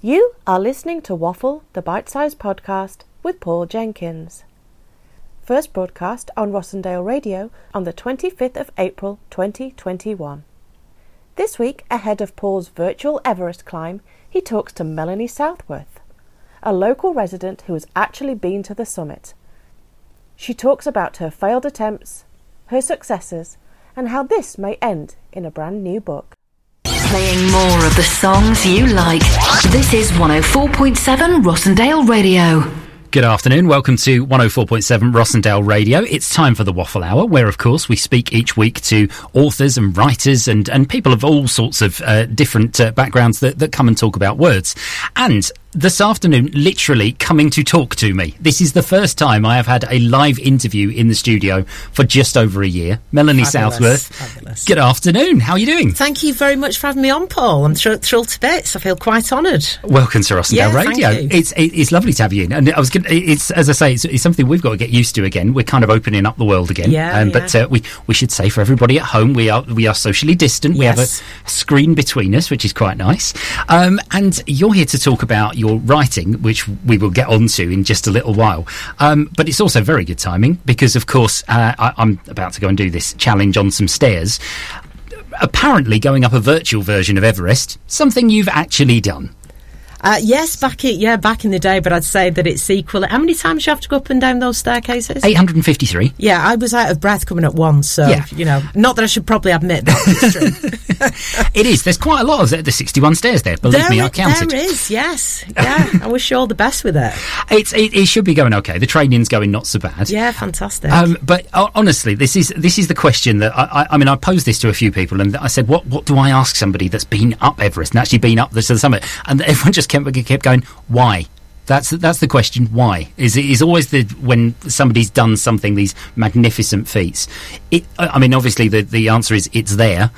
You are listening to Waffle, the bite sized podcast with Paul Jenkins. First broadcast on Rossendale Radio on the 25th of April 2021. This week, ahead of Paul's virtual Everest climb, he talks to Melanie Southworth, a local resident who has actually been to the summit. She talks about her failed attempts, her successes, and how this may end in a brand new book. Playing more of the songs you like. This is 104.7 Rossendale Radio. Good afternoon. Welcome to 104.7 Rossendale Radio. It's time for the Waffle Hour, where, of course, we speak each week to authors and writers and, and people of all sorts of uh, different uh, backgrounds that, that come and talk about words. And this afternoon, literally coming to talk to me. This is the first time I have had a live interview in the studio for just over a year. Melanie Fabulous, Southworth. fabulous. Good afternoon. How are you doing? Thank you very much for having me on, Paul. I'm thr- thrilled to bits. I feel quite honoured. Welcome to Rossendale Yeah, Radio. It's it, it's lovely to have you in, and I was gonna, it's as I say, it's, it's something we've got to get used to again. We're kind of opening up the world again. Yeah, um, But yeah. uh, we we should say for everybody at home, we are we are socially distant. We have a screen between us, which is quite nice. Um, and you're here to talk about your writing, which we will get onto in just a little while. Um, but it's also very good timing because, of course, uh, I, I'm about to go and do this challenge on some stairs. Apparently, going up a virtual version of Everest, something you've actually done. Uh, yes, back in, yeah, back in the day, but I'd say that it's equal. How many times you have to go up and down those staircases? 853. Yeah, I was out of breath coming up once, so Yeah. you know, not that I should probably admit that. it's it is. There's quite a lot of the 61 stairs there. Believe there, me, I i- counted. there is, yes, yeah. I wish you all the best with it. It's it, it should be going okay. The training's going not so bad. Yeah, fantastic. Um, but uh, honestly, this is this is the question that I, I, I mean. I posed this to a few people, and I said, "What what do I ask somebody that's been up Everest and actually been up the, to the summit?" And everyone just kept kept going, "Why?" That's that's the question. Why is it is always the when somebody's done something these magnificent feats. It, I mean, obviously the the answer is it's there.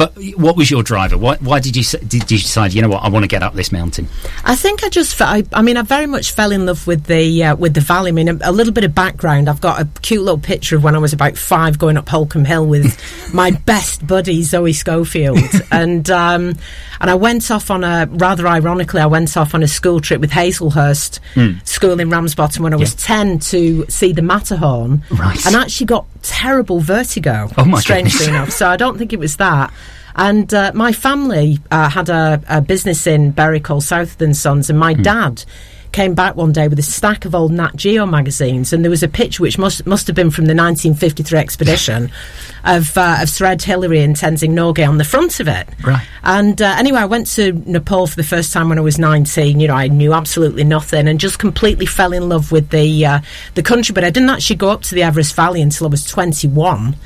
But what was your driver? Why, why did you did you decide? You know what? I want to get up this mountain. I think I just, I, I mean, I very much fell in love with the uh, with the valley. I mean, a, a little bit of background. I've got a cute little picture of when I was about five going up Holcombe Hill with my best buddy Zoe Schofield, and um, and I went off on a rather ironically, I went off on a school trip with Hazelhurst School in Ramsbottom when I was Yeah. ten to see the Matterhorn, Right. and actually got terrible vertigo. Oh, my strangely goodness. enough. So I don't think it was that. And uh, my family uh, had a, a business in Bury called Southern Sons, and my dad came back one day with a stack of old Nat Geo magazines, and there was a picture which must must have been from the 1953 expedition of uh, of Sir Ed Hillary and Tenzing Norgay on the front of it. Right. And uh, anyway, I went to Nepal for the first time when I was 19. You know, I knew absolutely nothing and just completely fell in love with the uh, the country. But I didn't actually go up to the Everest Valley until I was 21.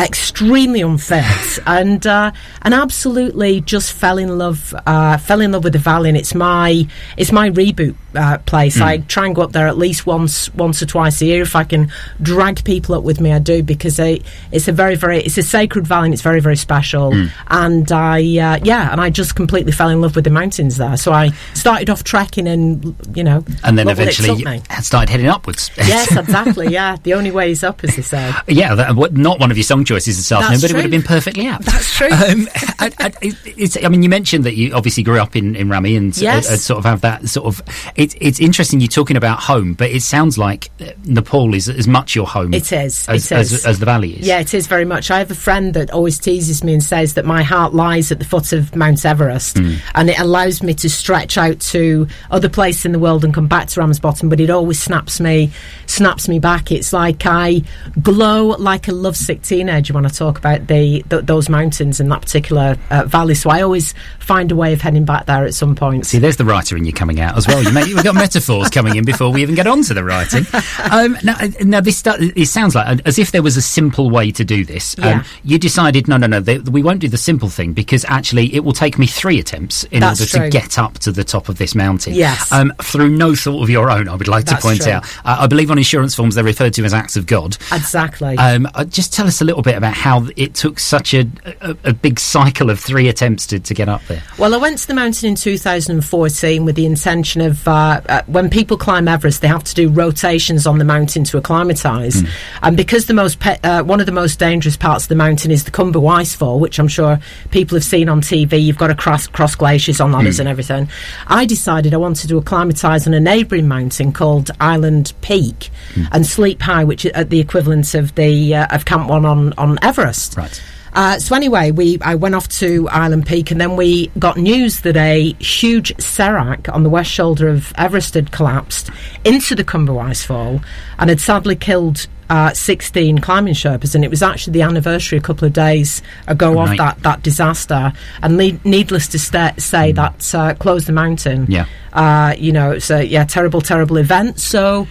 Extremely unfit and uh, and absolutely just fell in love uh, fell in love with the valley and it's my it's my reboot uh, place. I try and go up there at least once once or twice a year if I can drag people up with me. I do because it's a very very it's a sacred valley and it's very very special. And I uh, yeah and I just completely fell in love with the mountains there. So I started off trekking and you know And then eventually started heading upwards. yes exactly yeah the only way is up as they say. Yeah, that, not one of your song choices this afternoon, That's but it would have been perfectly apt. That's true. Um, I, I, it's, I mean, you mentioned that you obviously grew up in, in Rami and uh, Yes. uh, sort of have that sort of. It, it's interesting you're talking about home, but it sounds like uh, Nepal is as much your home. It is, as, it as, as the valley is. Yeah, it is very much. I have a friend that always teases me and says that my heart lies at the foot of Mount Everest, Hmm. and it allows me to stretch out to other places in the world and come back to Ramsbottom. But it always snaps me, snaps me back. It's like I glow like a lovesick teenager when I talk about the th- those mountains and that particular uh, valley. So I always find a way of heading back there at some point. See, there's the writer in you coming out as well. You may, we've got metaphors coming in before we even get on to the writing. Um, now, now this it sounds like as if there was a simple way to do this. Um, Yeah. you decided, no, no, no, th- we won't do the simple thing because actually it will take me three attempts in That's order true. to get up to the top of this mountain. Yes. Um, through no thought of your own, I would like That's to point true. out. Uh, I believe on insurance forms they're referred to as acts of God. Exactly. Um, uh, just tell us a little bit about how it took such a, a, a big cycle of three attempts to, to get up there. Well, I went to the mountain in 2014 with the intention of uh, uh, uh, when people climb Everest, they have to do rotations on the mountain to acclimatise. And because the most pe- uh, one of the most dangerous parts of the mountain is the Khumbu Icefall, which I'm sure people have seen on TV. You've got to cross, cross glaciers on ladders and everything. I decided I wanted to acclimatise on a neighbouring mountain called Island Peak and sleep high, which is at the equivalent of the uh, of Camp One on on Everest. Right. Uh, so anyway, we I went off to Island Peak, and then we got news that a huge serac on the west shoulder of Everest had collapsed into the Khumbu Icefall and had sadly killed. Uh, 16 climbing Sherpas, and it was actually the anniversary a couple of days ago of that, that disaster. And le- needless to sta say, that uh, closed the mountain. Yeah. Uh, you know, it's a yeah, terrible, terrible event. So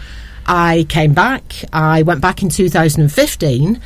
I came back. I went back in 2015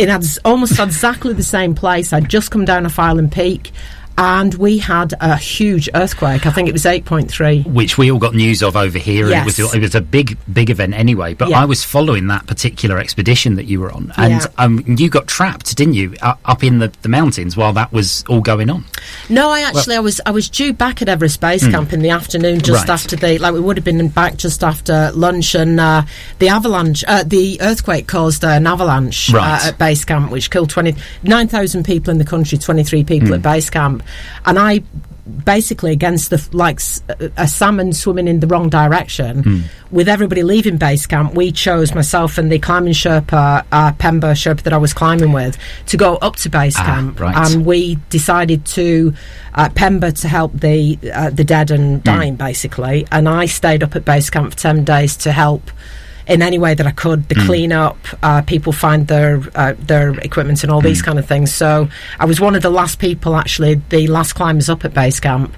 in almost exactly the same place. I'd just come down off Island Peak. And we had a huge earthquake. I think it was 8.3. which we all got news of over here. and It was Yes. it was a big big event anyway. But Yeah. I was following that particular expedition that you were on, and Yeah. um, you got trapped, didn't you, uh, up in the, the mountains while that was all going on? No, I actually I was I was due back at Everest Base Camp in the afternoon, just Hmm. Right. after the like we would have been back just after lunch, and uh, the avalanche, uh, the earthquake caused an avalanche Right. uh, at base camp, which killed twenty nine thousand people in the country, twenty three people Hmm. at base camp, and I basically against the like a salmon swimming in the wrong direction Hmm. with everybody leaving base camp we chose myself and the climbing sherpa uh, pemba sherpa that i was climbing with to go up to base Ah, camp right. and we decided to uh, Pemba to help the uh, the dead and dying, basically. And I stayed up at base camp for ten days to help in any way that I could. The clean up, uh, people find their uh, their equipment and all these kind of things. So I was one of the last people, actually, the last climbers up at base camp.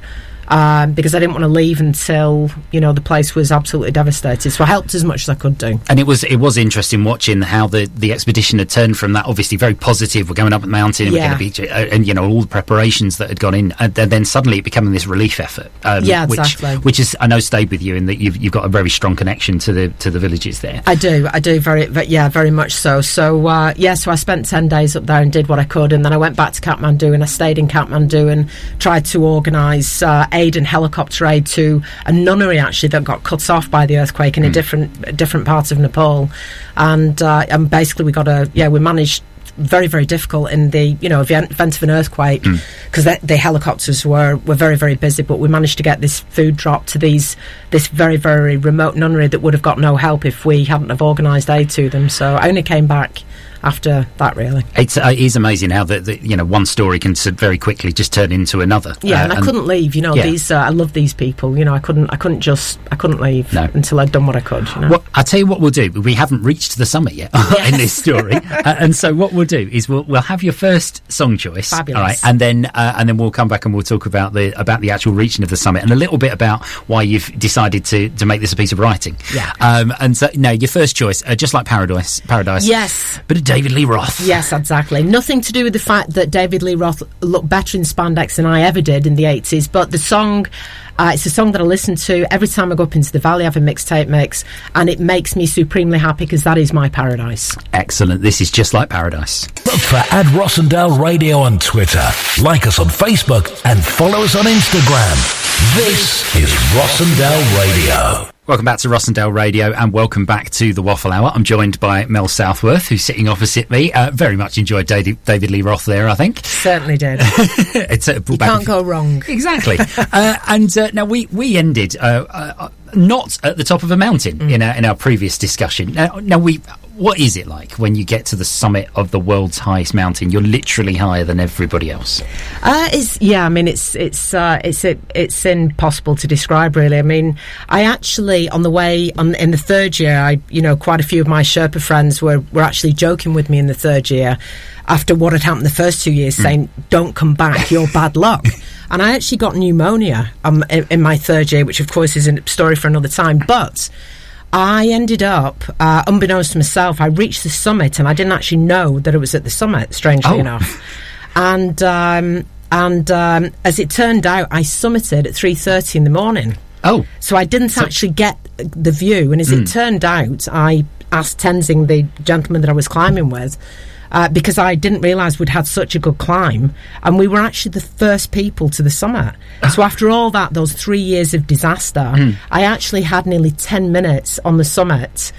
Um, because I didn't want to leave until you know the place was absolutely devastated. So I helped as much as I could do. And it was it was interesting watching how the, the expedition had turned from that obviously very positive. We're going up the mountain, and Yeah. we're going to be, uh, and you know all the preparations that had gone in, and then, suddenly it becoming this relief effort. Um, Yeah, which, exactly. Which is I know stayed with you in that you've you've got a very strong connection to the to the villages there. I do, I do very, ve- yeah, very much so. So uh, yeah, so I spent ten days up there and did what I could, and then I went back to Kathmandu and I stayed in Kathmandu and tried to organise uh, aid and helicopter aid to a nunnery actually that got cut off by the earthquake in a different a different part of Nepal, and uh, and basically we got a yeah we managed. Very, very difficult in the you know event, event of an earthquake because the, the helicopters were, were very, very busy. But we managed to get this food drop to these this very, very remote nunnery that would have got no help if we hadn't have organised aid to them. So I only came back after that, really. It's uh, it is amazing how the you know one story can very quickly just turn into another. Yeah, Uh, and I couldn't leave. You know, yeah. these uh, I love these people. You know, I couldn't I couldn't just I couldn't leave No. until I'd done what I could. You know. Well, I tell you what we'll do. We haven't reached the summit yet in this story, uh, and so what we'll do is we'll we'll have your first song choice, Fabulous. all right, and then uh, and then we'll come back and we'll talk about the about the actual reaching of the summit and a little bit about why you've decided to to make this a piece of writing. Yeah. Um, and so no, your first choice, uh, just like Paradise, Paradise. Yes. Of David Lee Roth. Yes, exactly. Nothing to do with the fact that David Lee Roth looked better in spandex than I ever did in the 80s, but the song. Uh, it's a song that I listen to every time I go up into the valley. I have a mixtape mix, and it makes me supremely happy because that is my paradise. Excellent. This is just like Paradise. Look for Ad Rossendale Radio on Twitter. Like us on Facebook and follow us on Instagram. This is Rossendale Radio. Welcome back to Rossendale Radio and welcome back to the Waffle Hour. I'm joined by Mel Southworth, who's sitting opposite me. Uh, very much enjoyed David, David Lee Roth there, I think. Certainly did. it's uh, you can't go wrong. Exactly. uh, and uh, now we we ended uh, uh, not at the top of a mountain Mm. in our in our previous discussion. Now, now we. What is it like when you get to the summit of the world's highest mountain? You're literally higher than everybody else. Uh, it's yeah. I mean, it's it's uh, it's it, it's impossible to describe. Really. I mean, I actually on the way on in the third year, I you know quite a few of my Sherpa friends were were actually joking with me in the third year after what had happened the first two years, saying, "Don't come back, you're bad luck." And I actually got pneumonia um, in, in my third year, which of course is a story for another time. But I ended up, uh, unbeknownst to myself, I reached the summit and I didn't actually know that it was at the summit, strangely Oh. enough. And um, and um, as it turned out, I summited at three thirty in the morning. Oh, So I didn't actually get the view. And as Hmm. it turned out, I asked Tenzing, the gentleman that I was climbing with, uh, because I didn't realise we'd had such a good climb, and we were actually the first people to the summit. so after all that, those three years of disaster, Hmm. I actually had nearly ten minutes on the summit.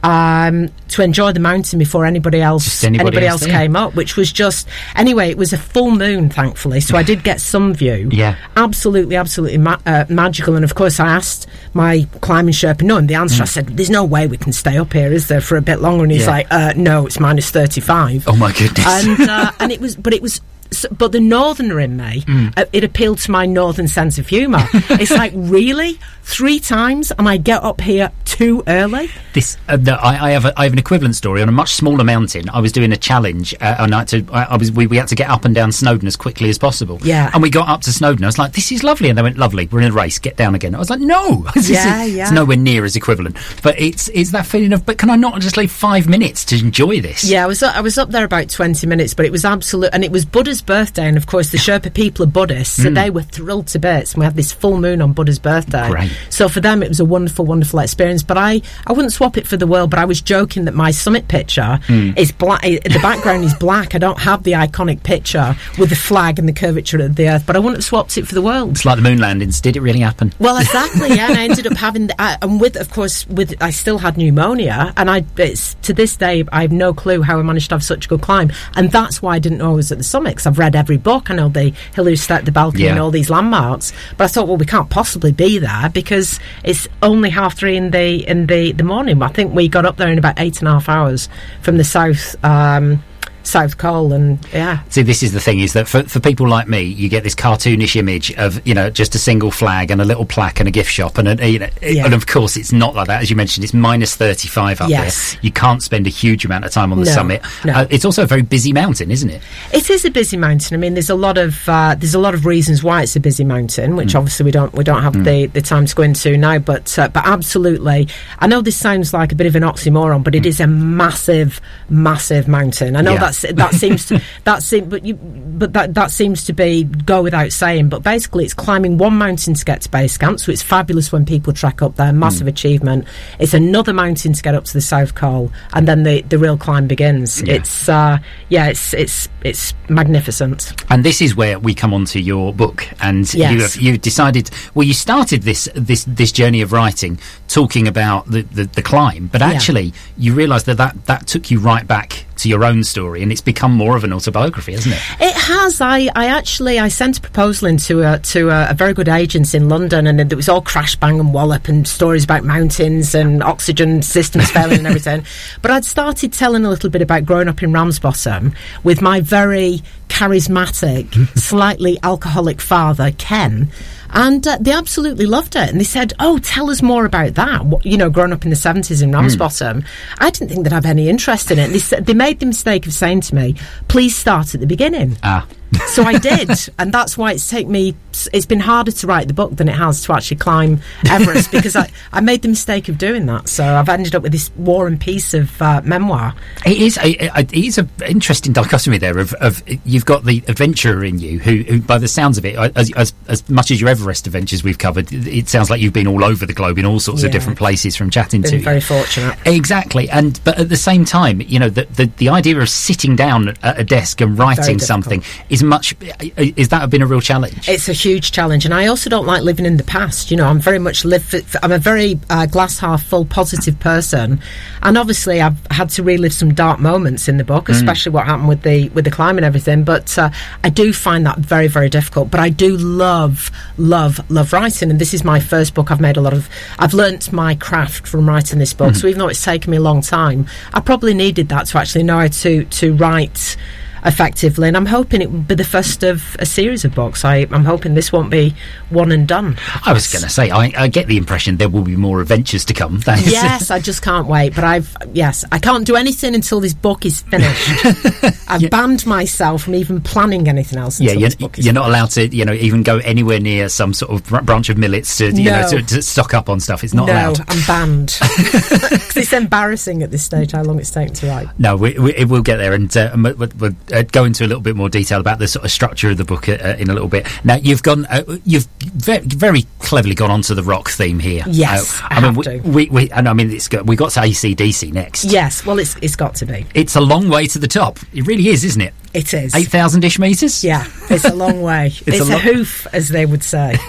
Um, to enjoy the mountain before anybody else Just anybody else there. came up, which was just anyway. It was a full moon, thankfully, so I did get some view. Yeah. absolutely, absolutely ma- uh, magical. And of course, I asked my climbing Sherpa, no, and the answer I said, "There's no way we can stay up here, is there, for a bit longer?" And he's. Yeah. like, uh, "No, it's minus thirty-five. Oh my goodness. and uh, and it was, but it was. S but the northerner in me, Hmm. uh, it appealed to my northern sense of humour. it's like really three times, and I get up here too early. This, uh, no, I, I have a, I have an equivalent story on a much smaller mountain. I was doing a challenge, uh, and I, had to, I, I was we, we had to get up and down Snowdon as quickly as possible. Yeah. and we got up to Snowdon. I was like, "This is lovely," and they went, "Lovely, we're in a race. Get down again." I was like, "No, This Yeah, yeah. it's nowhere near as equivalent." But it's it's that feeling of, "But can I not just leave five minutes to enjoy this?" Yeah, I was I was up there about twenty minutes, but it was absolute, and it was Buddha's birthday, and of course the Sherpa people are Buddhists, so they were thrilled to bits, and we had this full moon on Buddha's birthday. Great. So for them, it was a wonderful, wonderful experience. But I, I wouldn't swap it for the world. But I was joking that my summit picture Hmm. is black. The background is black. I don't have the iconic picture with the flag and the curvature of the earth, but I wouldn't have swapped it for the world. It's like the moon landings. Did it really happen? Well, exactly, yeah. And I ended up having, the, I, and with, of course, with I still had pneumonia, and I, it's to this day, I have no clue how I managed to have such a good climb, and that's why I didn't know I was at the summit. Because I've read every book, I know the Hillary Step the balcony Yeah. and all these landmarks, but I thought, well, we can't possibly be there because it's only half three in the in the the morning. I think we got up there in about eight and a half hours from the south. Um, South Col and yeah See, this is the thing: is that for, for people like me, you get this cartoonish image of you know just a single flag and a little plaque and a gift shop, and a, you know, Yeah. and of course it's not like that. As you mentioned, it's minus thirty five up Yes. there. You can't spend a huge amount of time on the No, summit. no. Uh, it's also a very busy mountain, isn't it? It is a busy mountain. I mean, there's a lot of uh, there's a lot of reasons why it's a busy mountain, which obviously we don't we don't have the, the time to go into now. But uh, but absolutely, I know this sounds like a bit of an oxymoron, but it is a massive, massive mountain. I know Yeah. That's that seems to that seem, but you but that that seems to be go without saying. But basically, it's climbing one mountain to get to base camp, so it's fabulous when people trek up there. Massive achievement. It's another mountain to get up to the South Col, and then the the real climb begins. Yeah. It's uh, yeah, it's it's it's magnificent. And this is where we come on to your book, and you Yes. have you decided. Well, you started this this this journey of writing talking about the the, the climb, but Yeah. actually you realised that, that that took you right back to your own story, and it's become more of an autobiography, hasn't it? It has. I, I actually I sent a proposal into a, to a, a very good agent in London, and it was all crash bang and wallop and stories about mountains and oxygen systems failing and everything. But I'd started telling a little bit about growing up in Ramsbottom with my very charismatic, slightly alcoholic father, Ken. And uh, they absolutely loved it. And they said, Oh, tell us more about that. What, you know, growing up in the 70s in Ramsbottom. I didn't think they'd have any interest in it. They, said, they made the mistake of saying to me, Please start at the beginning. Ah. So I did, and that's why it's taken me. It's been harder to write the book than it has to actually climb Everest because I, I made the mistake of doing that. So I've ended up with this War and Peace of uh, memoir. It is. A, it is an interesting dichotomy there. Of, of you've got the adventurer in you, who, who by the sounds of it, as, as as much as your Everest adventures we've covered, it sounds like you've been all over the globe in all sorts Yeah. of different places from chatting to Been you. very fortunate. Exactly, and but at the same time, you know, the the, the idea of sitting down at a desk and writing something is much. Is that been a real challenge? It's a huge challenge, and I also don't like living in the past. You know, I'm very much live. For, I'm a very uh, glass half full, positive person, and obviously I've had to relive some dark moments in the book, especially what happened with the with the climb and everything. But uh, I do find that very, very difficult. But I do love, love, love writing, and this is my first book. I've made a lot of. I've learnt my craft from writing this book. So even though it's taken me a long time, I probably needed that to actually know how to to write effectively. And I'm hoping it will be the first of a series of books. I, I'm hoping this won't be one and done. I was going to say, I, I get the impression there will be more adventures to come. That is- yes, I just can't wait. But I've yes, I can't do anything until this book is finished. I've banned myself from even planning anything else Yeah, you're, this book is you're not allowed to, you know, even go anywhere near some sort of branch of Millets to, you know, to, to stock up on stuff. It's not no, allowed. I'm banned because it's embarrassing at this stage how long it's taken to write. No, we, we, it will get there, and uh, we're, we're uh, go into a little bit more detail about the sort of structure of the book uh, uh, in a little bit. Now, you've gone, uh, you've very, very cleverly gone onto the rock theme here. Yes, Uh, I I, mean, have we, to. we, we, and I mean, it's got, we got to ACDC next. Yes, well, it's it's got to be. It's a long way to the top. It really is, isn't it? It is. 8,000 ish metres? Yeah, it's a long way. it's a a, lo- hoof, as they would say.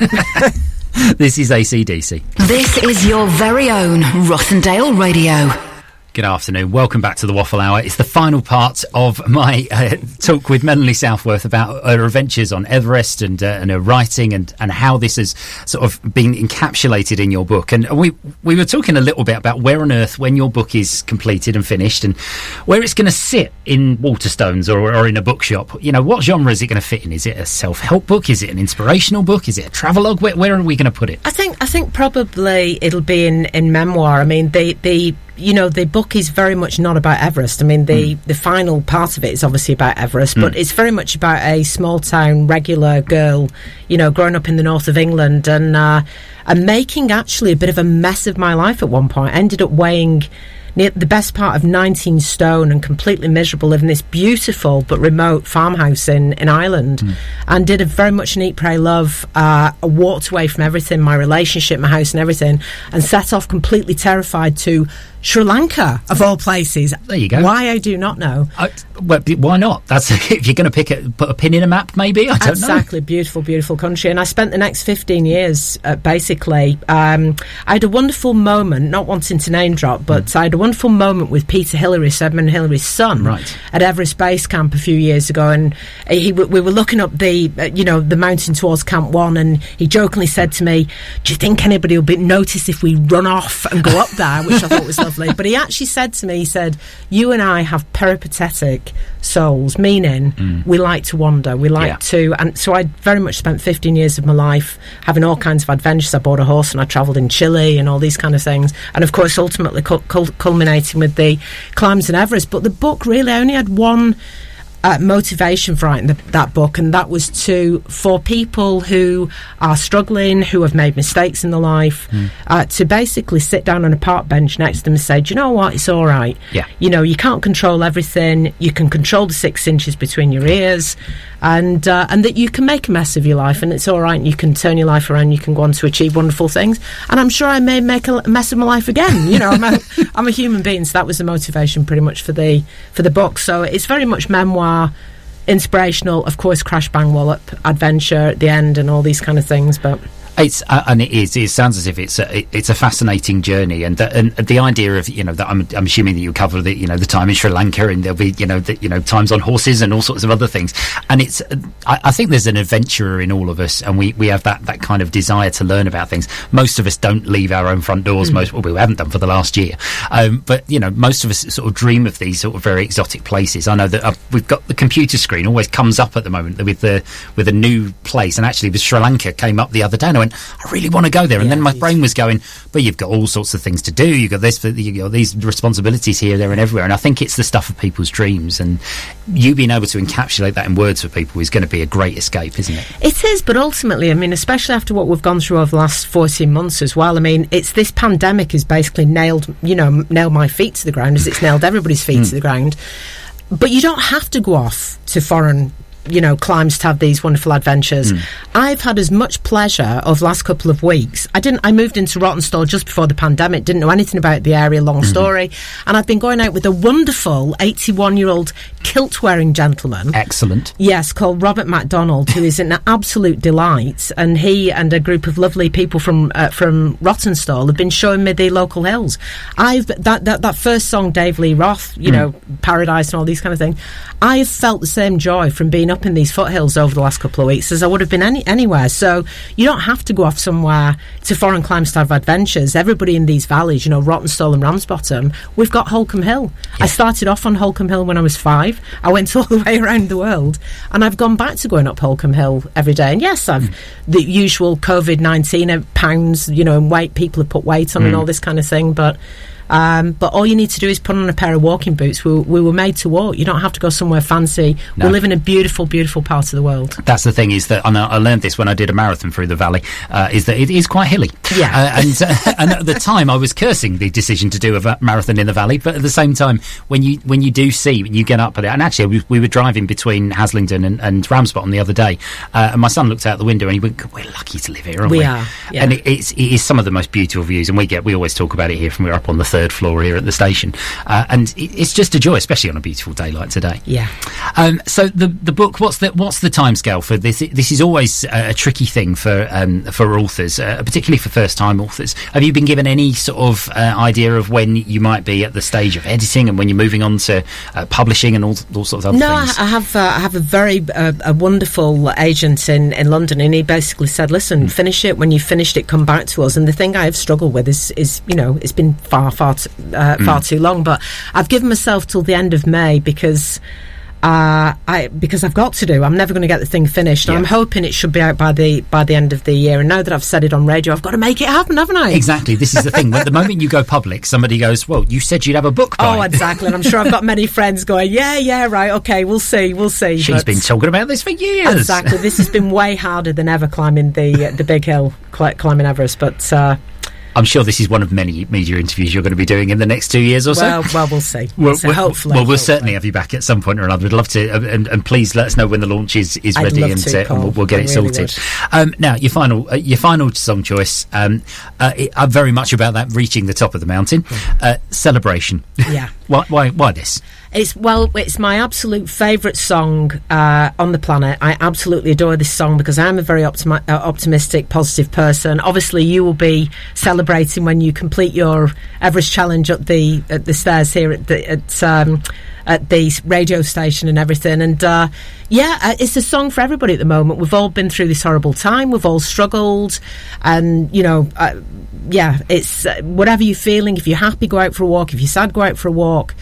This is ACDC. This is your very own Rossendale Radio. Good afternoon. Welcome back to the Waffle Hour. It's the final part of my uh, talk with Melanie Southworth about her adventures on Everest and, uh, and her writing and, and how this has sort of been encapsulated in your book. And we we were talking a little bit about where on earth, when your book is completed and finished, and where it's going to sit in Waterstones or, or in a bookshop. You know, what genre is it going to fit in? Is it a self help book? Is it an inspirational book? Is it a travelogue? Where, where are we going to put it? I think I think probably it'll be in, in memoir. I mean, the the you know the book is very much not about Everest. I mean, the the final part of it is obviously about Everest, but it's very much about a small town regular girl, you know, growing up in the north of England and uh, and making actually a bit of a mess of my life at one point. I ended up weighing. Near the best part of 19 stone and completely miserable, living in this beautiful but remote farmhouse in, in Ireland, and did a very much an eat, pray, love. Uh, I walked away from everything, my relationship, my house, and everything, and set off completely terrified to Sri Lanka, of all places. There you go. Why I do not know. Uh, well, why not? That's if you're going to pick a, put a pin in a map, maybe. I don't know. exactly beautiful beautiful country and i spent the next 15 years uh, basically um, i had a wonderful moment not wanting to name drop but i had a wonderful moment with peter hillary edmund hillary's son Right. at everest base camp a few years ago and he, we were looking up the uh, you know the mountain towards camp one and he jokingly said to me do you think anybody will be notice if we run off and go up there which i thought was lovely. But he actually said to me he said you and i have peripatetic souls meaning mm. we like to wander we like Yeah. to and so I very much spent 15 years of my life having all kinds of adventures. I bought a horse and I travelled in Chile and all these kind of things. And of course ultimately cul- cul- culminating with the climbs in Everest. But the book really only had one uh, motivation for writing the, that book, and that was to for people who are struggling, who have made mistakes in their life, uh, to basically sit down on a park bench next to them and say, "Do you know what? It's all right. Yeah. You know, you can't control everything. You can control the six inches between your ears, and uh, and that you can make a mess of your life, and it's all right. And you can turn your life around. You can go on to achieve wonderful things. And I'm sure I may make a mess of my life again. You know, I'm a, I'm a human being, so that was the motivation pretty much for the for the book. So it's very much memoir, inspirational, of course, crash bang wallop, adventure at the end, and all these kind of things. But It's uh, and it is. It sounds as if it's a, it- it's a fascinating journey, and the, and the idea of you know that I'm, I'm assuming that you cover the you know the time in Sri Lanka, and there'll be you know the, you know times on horses and all sorts of other things, and it's uh, I, I think there's an adventurer in all of us, and we, we have that, that kind of desire to learn about things. Most of us don't leave our own front doors. Most well, we haven't done for the last year, um, but you know most of us sort of dream of these sort of very exotic places. I know that uh, we've got the computer screen always comes up at the moment with the with a new place, and actually with Sri Lanka came up the other day, and I went, I really want to go there, and Yeah, then my brain was going, but you've got all sorts of things to do. You've got this, you've got these responsibilities here, there, and everywhere. And I think it's the stuff of people's dreams, and you being able to encapsulate that in words for people is going to be a great escape, isn't it? It is, but ultimately, I mean, especially after what we've gone through over the last 14 months as well, I mean, it's this pandemic has basically nailed, you know, nailed my feet to the ground as it's nailed everybody's feet hmm. to the ground. But you don't have to go off to foreign, you know, climbs to have these wonderful adventures. Hmm. I've had as much pleasure over the last couple of weeks. I didn't, I moved into Rawtenstall just before the pandemic, didn't know anything about the area, long mm-hmm. story. And I've been going out with a wonderful 81 year old kilt wearing gentleman. Excellent. Yes, called Robert MacDonald, who is an absolute delight, and he and a group of lovely people from uh, from Rawtenstall have been showing me the local hills. I've that that, that first song, Dave Lee Roth, you know, Paradise and all these kind of things. I have felt the same joy from being up in these foothills over the last couple of weeks as I would have been any anywhere. So you don't have to go off somewhere to foreign climbs to have adventures. Everybody in these valleys, you know, Rawtenstall and Ramsbottom, we've got Holcombe Hill. I started off on Holcombe Hill when I was five. I went all the way around the world, and I've gone back to going up Holcombe Hill every day. And yes, I've hmm. the usual COVID nineteen uh, pounds, you know, and weight people have put weight on and hmm. all this kind of thing, but. Um, but all you need to do is put on a pair of walking boots. We, we were made to walk. You don't have to go somewhere fancy. No. We live in a beautiful, beautiful part of the world. That's the thing is that and I I learned this when I did a marathon through the valley. Uh, is that it is quite hilly. Yeah. Uh, and uh, and at the time I was cursing the decision to do a marathon in the valley, but at the same time when you when you do see when you get up at it, and actually we, we were driving between Haslingden and, and Ramsbottom the other day, uh, and my son looked out the window and he went, "We're lucky to live here, aren't we?" We are, yeah. And it, it's it is some of the most beautiful views, and we get we always talk about it here from we're up on the third floor here at the station, uh, and it, it's just a joy, especially on a beautiful day like today. Yeah. Um, so the the book, what's the what's the timescale for this? This is always a, a tricky thing for um, for authors, uh, particularly for first time authors. Have you been given any sort of uh, idea of when you might be at the stage of editing and when you're moving on to uh, publishing and all, all sorts of other No, I, things? I have uh, I have a very uh, a wonderful agent in, in London, and he basically said, "Listen, Hmm. finish it. When you've finished it, come back to us." And the thing I have struggled with is is you know it's been far far t- uh, far too long, but I've given myself till the end of May because. Uh, I because I've got to do. I'm never going to get the thing finished. Yeah. I'm hoping it should be out by the by the end of the year. And now that I've said it on radio, I've got to make it happen, haven't I? Exactly. This is the thing. When the moment you go public, somebody goes, "Well, you said you'd have a book by." Oh, exactly. And I'm sure I've got many friends going, "Yeah, yeah, right, okay, we'll see, we'll see." She's But- been talking about this for years. Exactly. this has been way harder than ever climbing the uh, the big hill, climbing Everest. But uh, I'm sure this is one of many media interviews you're going to be doing in the next two years or so. well, well, we'll see. Well, so well, hopefully, well, we'll hopefully. certainly have you back at some point or another. We'd love to, uh, and, and please let us know when the launch is, is I'd ready, and, to, uh, and we'll, we'll get I it really sorted. Um, now, your final, uh, your final song choice. Um, uh, it, I'm very much about that reaching the top of the mountain. Uh, celebration. Yeah. why, why, why this? It's well, it's my absolute favourite song uh, on the planet. I absolutely adore this song because I'm a very optimi- uh, optimistic, positive person. Obviously, you will be celebrating when you complete your Everest challenge at the at the stairs here at the at. Um, at the radio station and everything, and uh, yeah, uh, it's a song for everybody at the moment. We've all been through this horrible time. We've all struggled, and you know, uh, yeah, it's uh, whatever you're feeling. If you're happy, go out for a walk. If you're sad, go out for a walk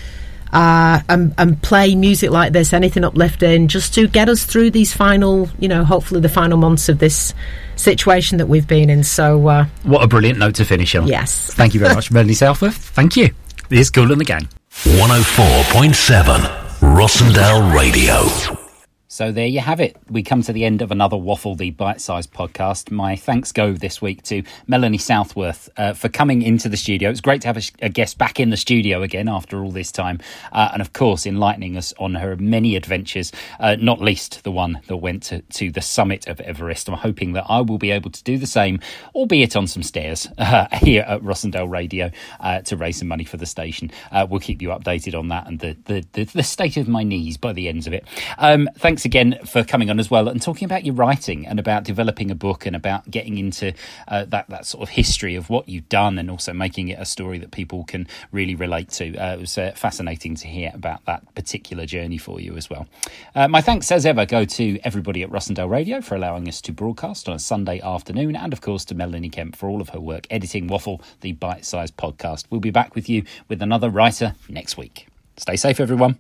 uh, and, and play music like this, anything uplifting, just to get us through these final, you know, hopefully the final months of this situation that we've been in. So, uh, What a brilliant note to finish on. Yes. Thank you very much, Melanie Southworth. Thank you. Here's Kool and the Gang. 104.7 Rossendale Radio. So there you have it. We come to the end of another Waffle the Bite Size podcast. My thanks go this week to Melanie Southworth uh, for coming into the studio. It's great to have a, a guest back in the studio again after all this time, uh, and of course enlightening us on her many adventures. Uh, not least the one that went to, to the summit of Everest. I'm hoping that I will be able to do the same, albeit on some stairs uh, here at Rossendale Radio uh, to raise some money for the station. Uh, we'll keep you updated on that and the, the, the, the state of my knees by the ends of it. Um, thanks again for coming on as well and talking about your writing and about developing a book and about getting into uh, that, that sort of history of what you've done and also making it a story that people can really relate to. Uh, it was uh, fascinating to hear about that particular journey for you as well. Uh, my thanks, as ever, go to everybody at Rossendale Radio for allowing us to broadcast on a Sunday afternoon, and of course to Melanie Kemp for all of her work editing Waffle, the bite sized podcast. We'll be back with you with another writer next week. Stay safe, everyone.